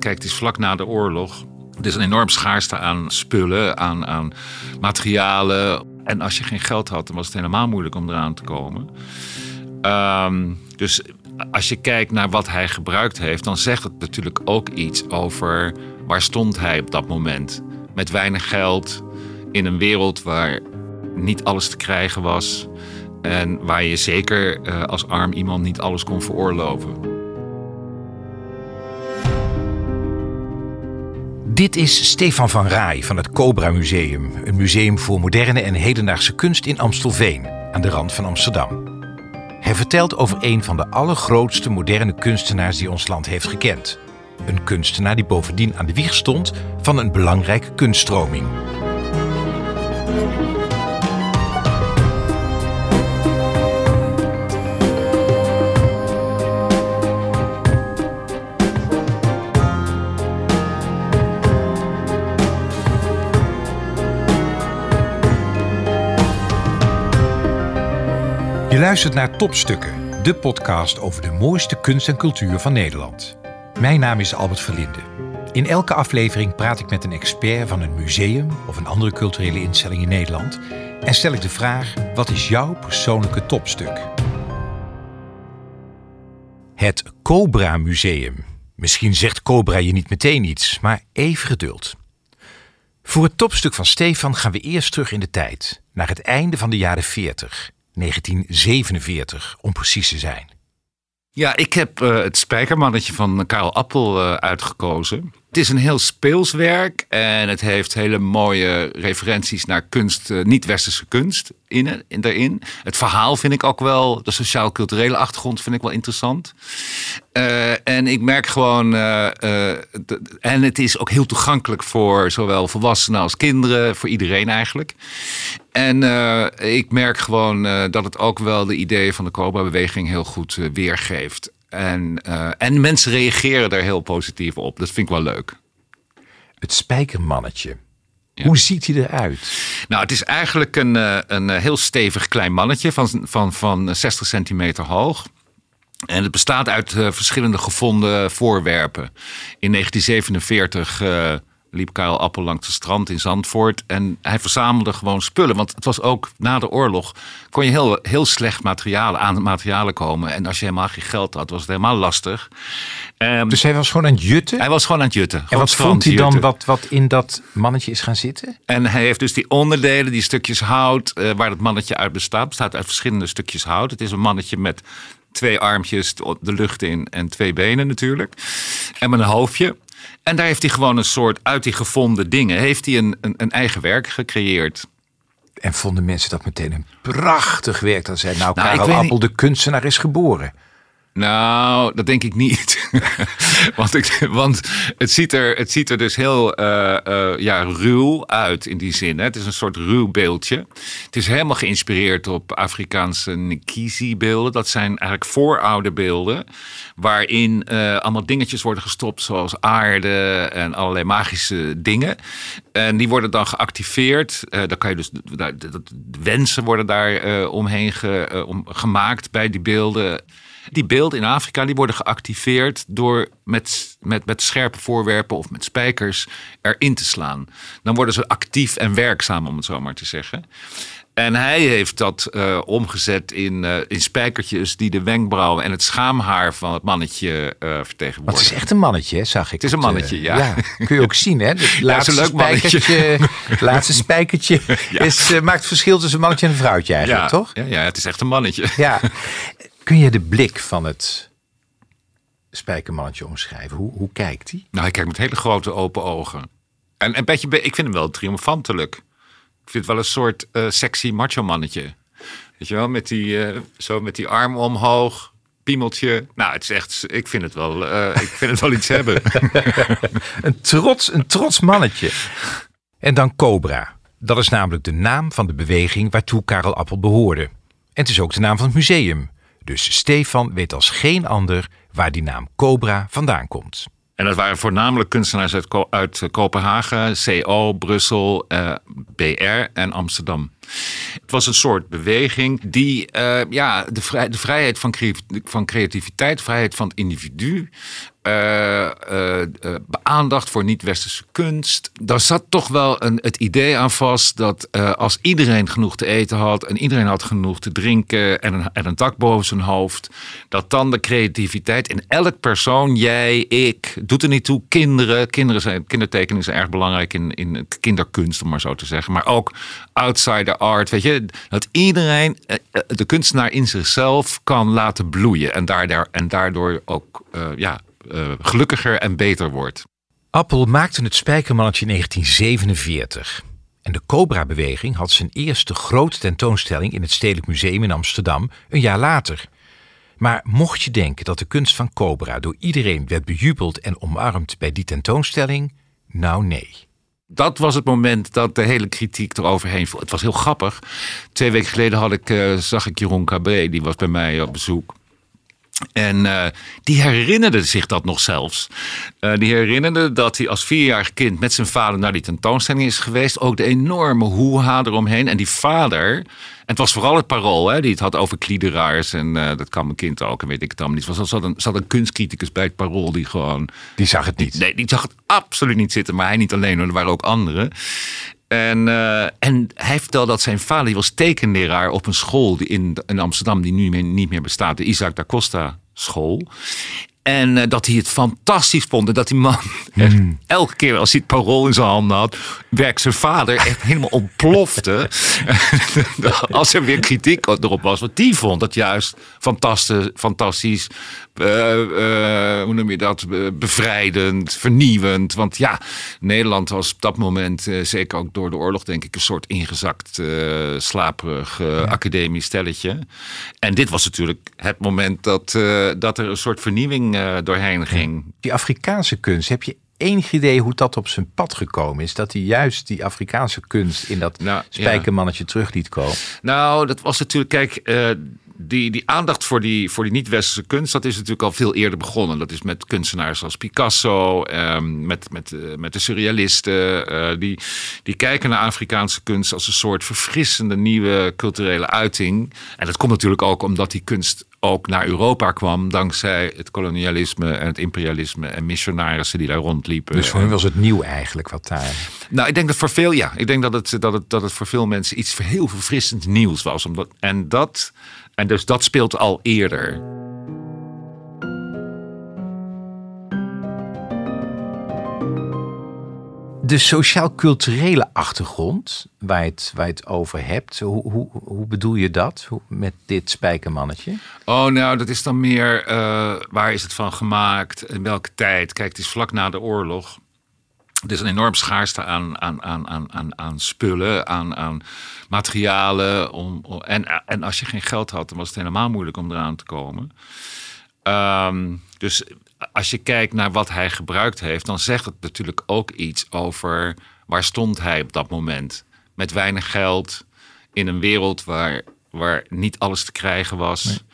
kijk, het is vlak na de oorlog. Er is een enorm schaarste aan spullen, aan, aan materialen. En als je geen geld had, dan was het helemaal moeilijk om eraan te komen. Ehm, dus als je kijkt naar wat hij gebruikt heeft, dan zegt het natuurlijk ook iets over waar stond hij op dat moment. Met weinig geld, in een wereld waar niet alles te krijgen was. En waar je zeker uh, als arm iemand niet alles kon veroorloven. Dit is Stefan van Raai van het Cobra Museum. Een museum voor moderne en hedendaagse kunst in Amstelveen, aan de rand van Amsterdam. Hij vertelt over een van de allergrootste moderne kunstenaars die ons land heeft gekend. Een kunstenaar die bovendien aan de wieg stond van een belangrijke kunststroming. Luistert naar Topstukken, de podcast over de mooiste kunst en cultuur van Nederland. Mijn naam is Albert Verlinde. In elke aflevering praat ik met een expert van een museum of een andere culturele instelling in Nederland en stel ik de vraag: wat is jouw persoonlijke topstuk? Het Cobra Museum. Misschien zegt Cobra je niet meteen iets, maar even geduld. Voor het topstuk van Stefan gaan we eerst terug in de tijd, naar het einde van de jaren 40. 1947 om precies te zijn. Ja, ik heb uh, het spijkermannetje van Karel Appel uh, uitgekozen. Het is een heel speels werk en het heeft hele mooie referenties naar kunst, uh, niet-westerse kunst in, in, daarin. Het verhaal vind ik ook wel, de sociaal-culturele achtergrond vind ik wel interessant. en ik merk gewoon, en het is ook heel toegankelijk voor zowel volwassenen als kinderen, voor iedereen eigenlijk. En ik merk gewoon dat het ook wel de ideeën van de Cobra-beweging heel goed weergeeft. En, uh, en mensen reageren daar heel positief op. Dat vind ik wel leuk. Het spijkermannetje. Ja. Hoe ziet hij eruit? Nou, het is eigenlijk een, eh, een heel stevig klein mannetje van, van, van 60 centimeter hoog. En het bestaat uit uh, verschillende gevonden voorwerpen. In 1947 uh, liep Karel Appel langs het strand in Zandvoort. En hij verzamelde gewoon spullen. Want het was ook na de oorlog. kon je heel, heel slecht materialen, aan materialen komen. En als je helemaal geen geld had, was het helemaal lastig. Um, dus hij was gewoon aan het jutten? Hij was gewoon aan het jutten. En wat vond hij dan wat, wat in dat mannetje is gaan zitten? En hij heeft dus die onderdelen, die stukjes hout. Uh, waar het mannetje uit bestaat. bestaat uit verschillende stukjes hout. Het is een mannetje met twee armpjes de lucht in en twee benen natuurlijk. En met een hoofdje. En daar heeft hij gewoon een soort, uit die gevonden dingen, heeft hij een, een, een eigen werk gecreëerd. En vonden mensen dat meteen een prachtig werk? Dat zei, nou, nou Karel Appel, de kunstenaar, is geboren. Nou, dat denk ik niet. want, ik, want het, ziet er, het ziet er dus heel uh, ja, ruw uit in die zin. Hè. Het is een soort ruw beeldje. Het is helemaal geïnspireerd op Afrikaanse Nkisi-beelden. Dat zijn eigenlijk vooroude beelden. Waarin uh, allemaal dingetjes worden gestopt, zoals aarde en allerlei magische dingen. En die worden dan geactiveerd. dan kan je dus, de, wensen worden daar omheen ge, om, gemaakt bij die beelden. Die beelden in Afrika die worden geactiveerd door met, met, met scherpe voorwerpen of met spijkers erin te slaan. Dan worden ze actief en werkzaam, om het zo maar te zeggen. En hij heeft dat uh, omgezet in, uh, in spijkertjes die de wenkbrauwen en het schaamhaar van het mannetje uh, vertegenwoordigen. het is echt een mannetje, zag ik. Het is een mannetje, ja. ja. Kun je ook zien, hè? Het laatste ja, leuk spijkertje, laatste spijkertje ja. is, maakt het verschil tussen een mannetje en een vrouwtje eigenlijk, toch? Ja, ja, het is echt een mannetje. Ja. Kun je de blik van het spijkermannetje omschrijven? Hoe, hoe kijkt hij? Nou, hij kijkt met hele grote open ogen. En een beetje, ik vind hem wel triomfantelijk. Ik vind het wel een soort uh, sexy macho mannetje. Weet je wel, met die, uh, zo met die arm omhoog, piemeltje. Nou, het is echt, ik vind het wel, uh, ik vind het wel iets hebben. een, trots, een trots mannetje. En dan Cobra. Dat is namelijk de naam van de beweging waartoe Karel Appel behoorde. En het is ook de naam van het museum. Dus Stefan weet als geen ander waar die naam Cobra vandaan komt. En dat waren voornamelijk kunstenaars uit, uit Kopenhagen, CO, Brussel, eh, BR en Amsterdam. Het was een soort beweging die uh, ja, de, vrij, de vrijheid van, van creativiteit, vrijheid van het individu, uh, aandacht voor niet-westerse kunst. Daar zat toch wel een, het idee aan vast dat als iedereen genoeg te eten had en iedereen had genoeg te drinken en een, en een dak boven zijn hoofd, dat dan de creativiteit in elk persoon, jij, ik, doet er niet toe, kinderen, kinderen zijn, kindertekeningen zijn erg belangrijk in, in kinderkunst, om maar zo te zeggen, maar ook outsider art, weet je, dat iedereen de kunstenaar in zichzelf kan laten bloeien en daardoor, en daardoor ook ja, uh, gelukkiger en beter wordt. Appel maakte het Spijkermannetje in 1947. En de Cobra-beweging had zijn eerste grote tentoonstelling in het Stedelijk Museum in Amsterdam een jaar later. Maar mocht je denken dat de kunst van Cobra door iedereen werd bejubeld en omarmd bij die tentoonstelling, nou nee. Dat was het moment dat de hele kritiek eroverheen viel. Het was heel grappig. Twee weken geleden had ik, uh, zag ik Jeroen Cabré, die was bij mij op bezoek. En uh, die herinnerde zich dat nog zelfs. Uh, die herinnerde dat hij als vierjarig kind met zijn vader naar die tentoonstelling is geweest. Ook de enorme hoeha eromheen. En die vader, het was vooral het parool, hè, die het had over kliederaars. En uh, dat kan mijn kind ook, en weet ik het allemaal niet. Er zat een, zat een kunstcriticus bij het parool die gewoon... Die zag het niet? Nee, die zag het absoluut niet zitten. Maar hij niet alleen, er waren ook anderen. En, uh, en hij vertelde dat zijn vader die was tekenleraar op een school in, in Amsterdam die nu meer, niet meer bestaat, de Isaac da Costa school. En uh, dat hij het fantastisch vond. En dat die man mm. elke keer als hij het parool in zijn handen had, werk zijn vader echt helemaal ontplofte. als er weer kritiek erop was. Want die vond het juist fantastisch, fantastisch uh, uh, hoe noem je dat, bevrijdend, vernieuwend. Want ja, Nederland was op dat moment, zeker ook door de oorlog, denk ik, een soort ingezakt, slaperig ja. academisch stelletje. En dit was natuurlijk het moment dat, dat er een soort vernieuwing doorheen ging. Die Afrikaanse kunst, heb je enig idee hoe dat op zijn pad gekomen is? Dat hij juist die Afrikaanse kunst in dat nou, spijkermannetje ja. terug liet komen? Nou, dat was natuurlijk, kijk, die, die aandacht voor die, voor die niet-westerse kunst, dat is natuurlijk al veel eerder begonnen. Dat is met kunstenaars als Picasso, um, met, met, uh, met de surrealisten. Uh, die, die kijken naar Afrikaanse kunst als een soort verfrissende nieuwe culturele uiting. En dat komt natuurlijk ook omdat die kunst ook naar Europa kwam dankzij het kolonialisme en het imperialisme en missionarissen die daar rondliepen. Dus voor hen was het nieuw eigenlijk wat daar. Nou, ik denk dat voor veel ja, ik denk dat het, dat het, dat het voor veel mensen iets heel verfrissend nieuws was. Omdat, en dat en dus dat speelt al eerder. De sociaal-culturele achtergrond waar je, het, waar je het over hebt, hoe, hoe, hoe bedoel je dat hoe, met dit spijkermannetje? Oh, nou, dat is dan meer uh, waar is het van gemaakt, in welke tijd. Kijk, het is vlak na de oorlog. Er is een enorm schaarste aan, aan, aan, aan, aan spullen, aan, aan materialen. Om, en, en als je geen geld had, dan was het helemaal moeilijk om eraan te komen. Um, dus als je kijkt naar wat hij gebruikt heeft, dan zegt het natuurlijk ook iets over waar stond hij op dat moment. Met weinig geld, in een wereld waar, waar niet alles te krijgen was.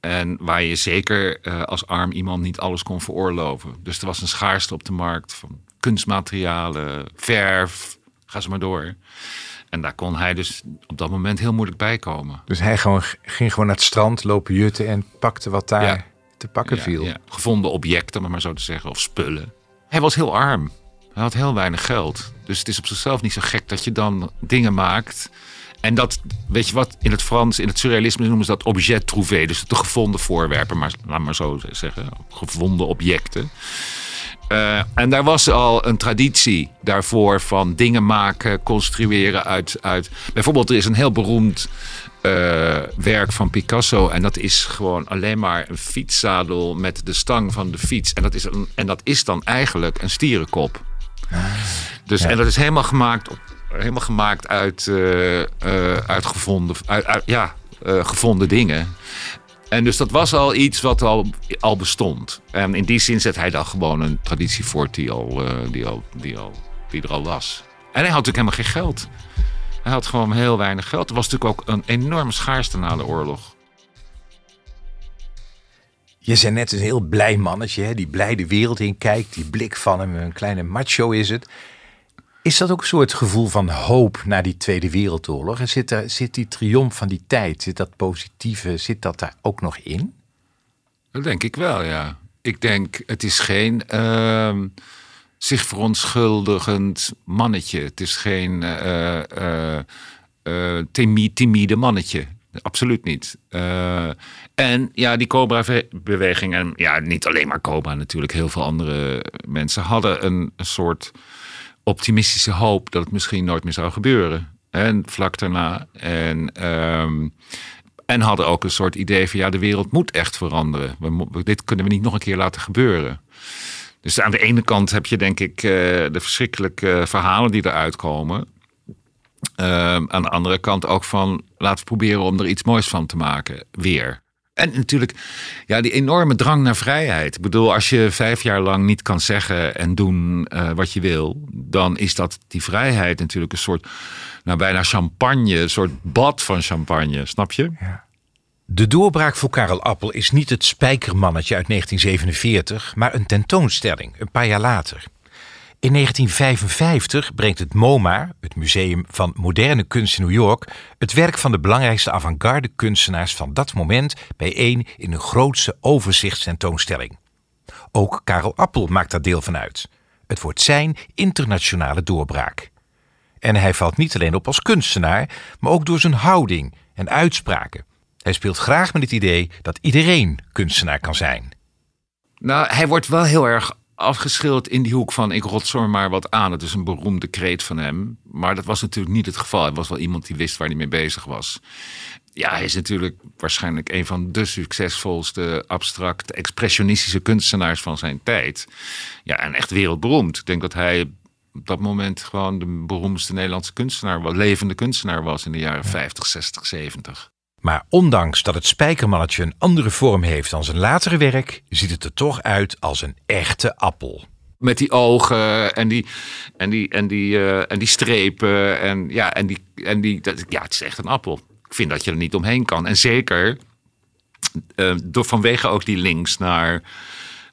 En waar je zeker uh, als arm iemand niet alles kon veroorloven. Dus er was een schaarste op de markt van kunstmaterialen, verf, ga ze maar door. En daar kon hij dus op dat moment heel moeilijk bij komen. Dus hij gewoon, ging gewoon naar het strand lopen jutten en pakte wat daar te pakken viel. Ja. Gevonden objecten, maar, maar zo te zeggen, of spullen. Hij was heel arm. Hij had heel weinig geld. Dus het is op zichzelf niet zo gek dat je dan dingen maakt. En dat, weet je wat, in het Frans, in het surrealisme noemen ze dat objet trouvé. Dus de gevonden voorwerpen, maar laat maar zo zeggen. Gevonden objecten. Uh, en daar was al een traditie daarvoor van dingen maken, construeren uit. uit bijvoorbeeld, er is een heel beroemd uh, werk van Picasso. En dat is gewoon alleen maar een fietszadel met de stang van de fiets. En dat is, een, en dat is dan eigenlijk een stierenkop. Ah, dus, En dat is helemaal gemaakt, helemaal gemaakt uit, uh, uit, gevonden, uit, uit ja, gevonden dingen. En dus dat was al iets wat al, al bestond. En in die zin zet hij dan gewoon een traditie voort die, al, uh, die, al, die, al, die er al was. En hij had natuurlijk helemaal geen geld. Hij had gewoon heel weinig geld. Er was natuurlijk ook een enorme schaarste na de oorlog. Je zei net een heel blij mannetje, hè? die blij de wereld in kijkt. Die blik van hem, een kleine macho is het. Is dat ook een soort gevoel van hoop na die Tweede Wereldoorlog? En zit, er, zit die triomf van die tijd, zit dat positieve, zit dat daar ook nog in? Dat denk ik wel, ja. Ik denk, het is geen ehm, zich verontschuldigend mannetje. Het is geen uh, timide mannetje. Absoluut niet. en ja, die Cobra-beweging, en ja, niet alleen maar Cobra natuurlijk, heel veel andere mensen hadden een soort optimistische hoop dat het misschien nooit meer zou gebeuren. En vlak daarna. En, ehm, en hadden ook een soort idee van ja, de wereld moet echt veranderen. We, dit kunnen we niet nog een keer laten gebeuren. Dus aan de ene kant heb je denk ik uh, de verschrikkelijke verhalen die eruit komen. Ehm, aan de andere kant ook van laten we proberen om er iets moois van te maken. Weer. En natuurlijk, ja, die enorme drang naar vrijheid. Ik bedoel, als je vijf jaar lang niet kan zeggen en doen uh, wat je wil, dan is dat die vrijheid natuurlijk een soort, nou bijna champagne, een soort bad van champagne, snap je? Ja. De doorbraak voor Karel Appel is niet het spijkermannetje uit 1947, maar een tentoonstelling, een paar jaar later. In 1955 brengt het MoMA, het Museum van Moderne Kunst in New York, het werk van de belangrijkste avant-garde kunstenaars van dat moment bijeen in een grootse overzichtstentoonstelling. Ook Karel Appel maakt daar deel van uit. Het wordt zijn internationale doorbraak. En hij valt niet alleen op als kunstenaar, maar ook door zijn houding en uitspraken. Hij speelt graag met het idee dat iedereen kunstenaar kan zijn. Nou, hij wordt wel heel erg afgeschilderd in die hoek van ik rotzooi maar wat aan. Het is een beroemde kreet van hem. Maar dat was natuurlijk niet het geval. Hij was wel iemand die wist waar hij mee bezig was. Ja, hij is natuurlijk waarschijnlijk een van de succesvolste abstract expressionistische kunstenaars van zijn tijd. Ja, en echt wereldberoemd. Ik denk dat hij op dat moment gewoon de beroemdste Nederlandse kunstenaar, levende kunstenaar was in de jaren 50, 60, 70. Maar ondanks dat het spijkermannetje een andere vorm heeft dan zijn latere werk, ziet het er toch uit als een echte appel. Met die ogen en die, en die, en die, uh, en die strepen. En ja, en die, en die, dat, ja, het is echt een appel. Ik vind dat je er niet omheen kan. En zeker uh, door vanwege ook die links naar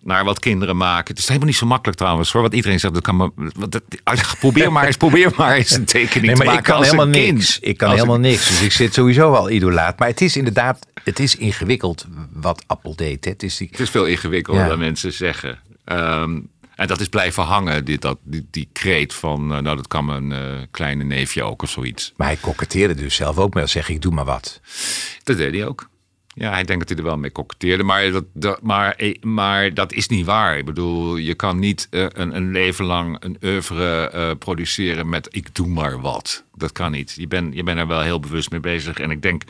naar wat kinderen maken. Het is helemaal niet zo makkelijk trouwens hoor. Want iedereen zegt, dat kan maar, dat, probeer maar eens, probeer maar eens een tekening nee, maar te maken. Ik kan helemaal niks. Ik kan helemaal niks. Dus ik zit sowieso al idolaat. Maar het is inderdaad, het is ingewikkeld wat Appel deed. Hè. Het, is die... het is veel ingewikkelder dan mensen zeggen. Ehm, en dat is blijven hangen, die, dat, die, die kreet van, uh, nou dat kan mijn uh, kleine neefje ook of zoiets. Maar hij koketteerde dus zelf ook met zeggen, ik doe maar wat. Dat deed hij ook. Ja, hij denkt dat hij er wel mee koketteerde. Maar dat, maar, eh, maar dat is niet waar. Ik bedoel, je kan niet uh, een, een, leven lang een oeuvre uh, produceren met ik doe maar wat. Dat kan niet. Je bent je er wel heel bewust mee bezig. En ik denk,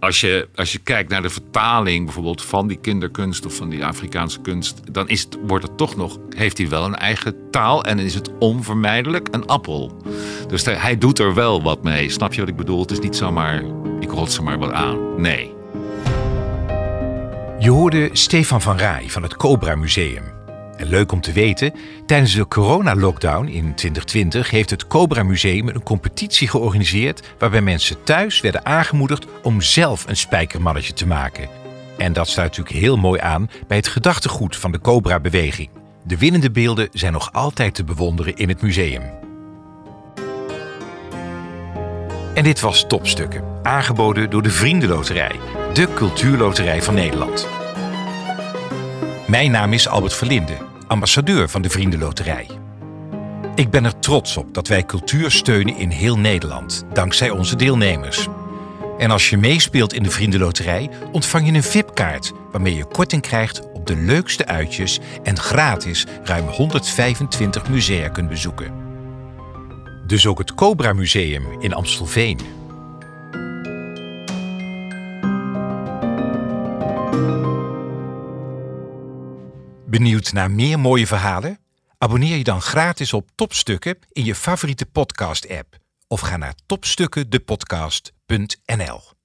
als je, als je kijkt naar de vertaling bijvoorbeeld van die kinderkunst of van die Afrikaanse kunst, dan is het, wordt het toch nog, heeft hij wel een eigen taal en is het onvermijdelijk een appel. Dus hij doet er wel wat mee. Snap je wat ik bedoel? Het is niet zomaar, ik rot ze maar wat aan. Nee. Je hoorde Stefan van Rij van het Cobra Museum. En leuk om te weten, tijdens de corona-lockdown in 2020 heeft het Cobra Museum een competitie georganiseerd waarbij mensen thuis werden aangemoedigd om zelf een spijkermannetje te maken. En dat sluit natuurlijk heel mooi aan bij het gedachtegoed van de Cobra-beweging. De winnende beelden zijn nog altijd te bewonderen in het museum. En dit was Topstukken, aangeboden door de Vriendenloterij, de cultuurloterij van Nederland. Mijn naam is Albert Verlinde, ambassadeur van de Vriendenloterij. Ik ben er trots op dat wij cultuur steunen in heel Nederland, dankzij onze deelnemers. En als je meespeelt in de Vriendenloterij, ontvang je een VIP-kaart waarmee je korting krijgt op de leukste uitjes en gratis ruim 125 musea kunt bezoeken. Dus ook het Cobra Museum in Amstelveen. Benieuwd naar meer mooie verhalen? Abonneer je dan gratis op Topstukken in je favoriete podcast-app of ga naar topstukkendepodcast.nl.